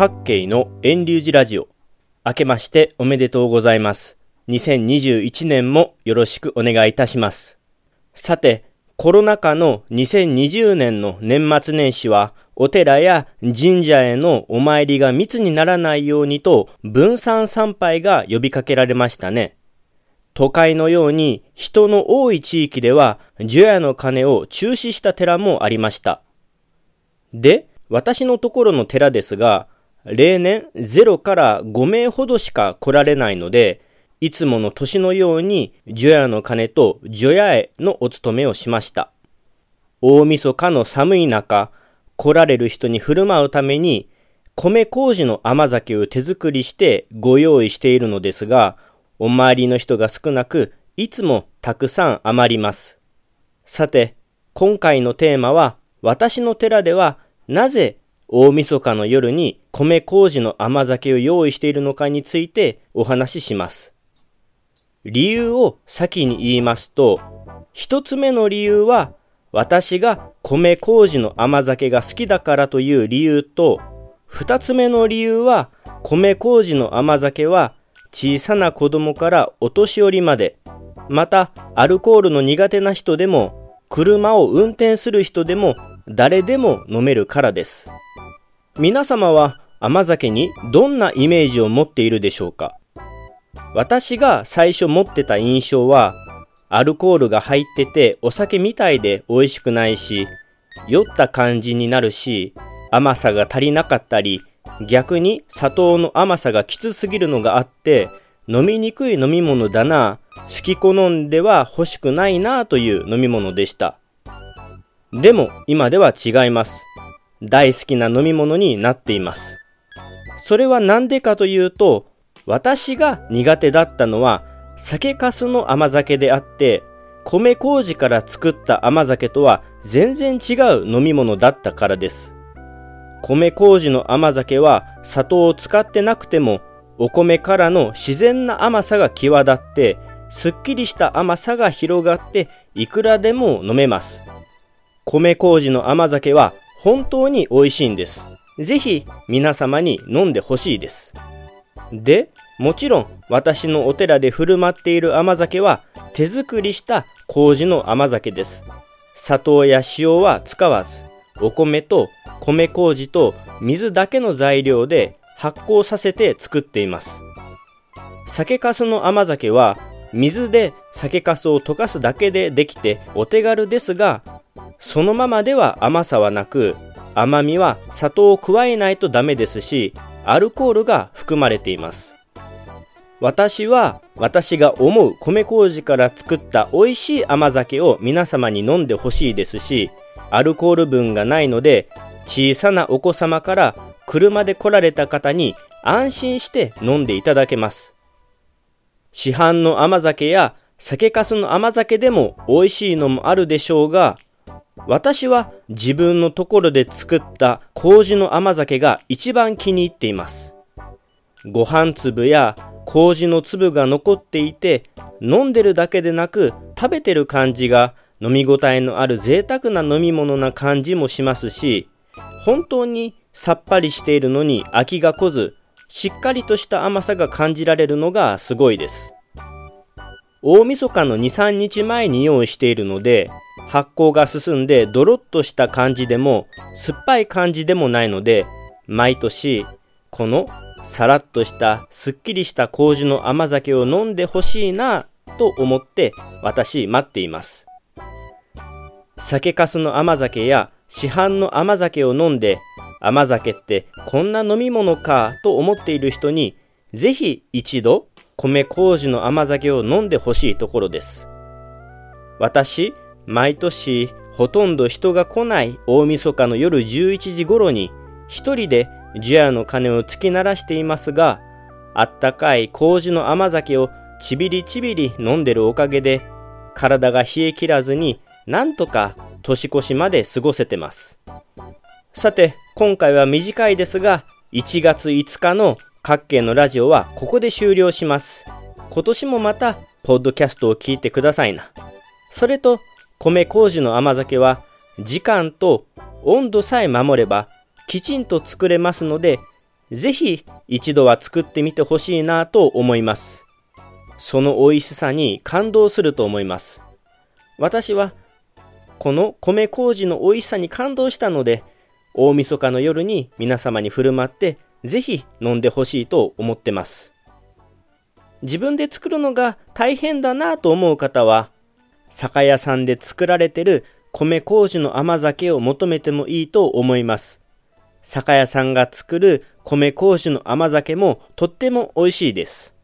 各系の遠流寺ラジオ。明けましておめでとうございます。2021年もよろしくお願いいたします。さて、コロナ禍の2020年の年末年始は、お寺や神社へのお参りが密にならないようにと、分散参拝が呼びかけられましたね。都会のように人の多い地域では、除夜の鐘を中止した寺もありました。で、私のところの寺ですが、例年0から5名ほどしか来られないので、いつもの年のように除夜の鐘と除夜絵のお勤めをしました。大晦日の寒い中、来られる人に振る舞うために、米麹の甘酒を手作りしてご用意しているのですが、お参りの人が少なく、いつもたくさん余ります。さて、今回のテーマは、私の寺ではなぜ大晦日の夜に米麹の甘酒を用意しているのかについてお話しします。理由を先に言いますと、一つ目の理由は、私が米麹の甘酒が好きだからという理由と、二つ目の理由は、米麹の甘酒は小さな子供からお年寄りまで、またアルコールの苦手な人でも、車を運転する人でも誰でも飲めるからです。皆様は甘酒にどんなイメージを持っているでしょうか？私が最初持ってた印象は、アルコールが入っててお酒みたいで美味しくないし、酔った感じになるし、甘さが足りなかったり、逆に砂糖の甘さがきつすぎるのがあって、飲みにくい飲み物だな、好き好んでは欲しくないなという飲み物でした。でも今では違います。大好きな飲み物になっています。それは何でかというと、私が苦手だったのは酒粕の甘酒であって、米麹から作った甘酒とは全然違う飲み物だったからです。米麹の甘酒は砂糖を使ってなくてもお米からの自然な甘さが際立ってすっきりした甘さが広がっていくらでも飲めます。米麹の甘酒は本当に美味しいんです。ぜひ皆様に飲んでほしいです。で、もちろん私のお寺で振る舞っている甘酒は手作りした麹の甘酒です。砂糖や塩は使わず、お米と米麹と水だけの材料で発酵させて作っています。酒粕の甘酒は水で酒粕を溶かすだけでできてお手軽ですが、そのままでは甘さはなく、甘みは砂糖を加えないとダメですし、アルコールが含まれています。私は私が思う米麹から作った美味しい甘酒を皆様に飲んでほしいですし、アルコール分がないので、小さなお子様から車で来られた方に安心して飲んでいただけます。市販の甘酒や酒粕の甘酒でも美味しいのもあるでしょうが、私は自分のところで作った麹の甘酒が一番気に入っています。ご飯粒や麹の粒が残っていて、飲んでるだけでなく食べてる感じが飲み応えのある贅沢な飲み物な感じもしますし、本当にさっぱりしているのに飽きが来ず、しっかりとした甘さが感じられるのがすごいです。大晦日の2、3日前に用意しているので、発酵が進んでドロッとした感じでも酸っぱい感じでもないので毎年このさらっとしたすっきりした麹の甘酒を飲んでほしいなと思って私待っています。酒粕の甘酒や市販の甘酒を飲んで甘酒ってこんな飲み物かと思っている人にぜひ一度米麹の甘酒を飲んでほしいところです。私毎年ほとんど人が来ない大晦日の夜11時頃に一人で除夜の鐘を突き鳴らしていますが、あったかい麹の甘酒をちびりちびり飲んでるおかげで、体が冷え切らずになんとか年越しまで過ごせてます。さて、今回は短いですが、1月5日の各県のラジオはここで終了します。今年もまた、ポッドキャストを聞いてくださいな。それと、米麹の甘酒は時間と温度さえ守ればきちんと作れますのでぜひ一度は作ってみてほしいなと思います。その美味しさに感動すると思います。私はこの米麹の美味しさに感動したので、大晦日の夜に皆様に振る舞ってぜひ飲んでほしいと思ってます。自分で作るのが大変だなと思う方は、酒屋さんで作られてる米麹の甘酒を求めてもいいと思います。酒屋さんが作る米麹の甘酒もとっても美味しいです。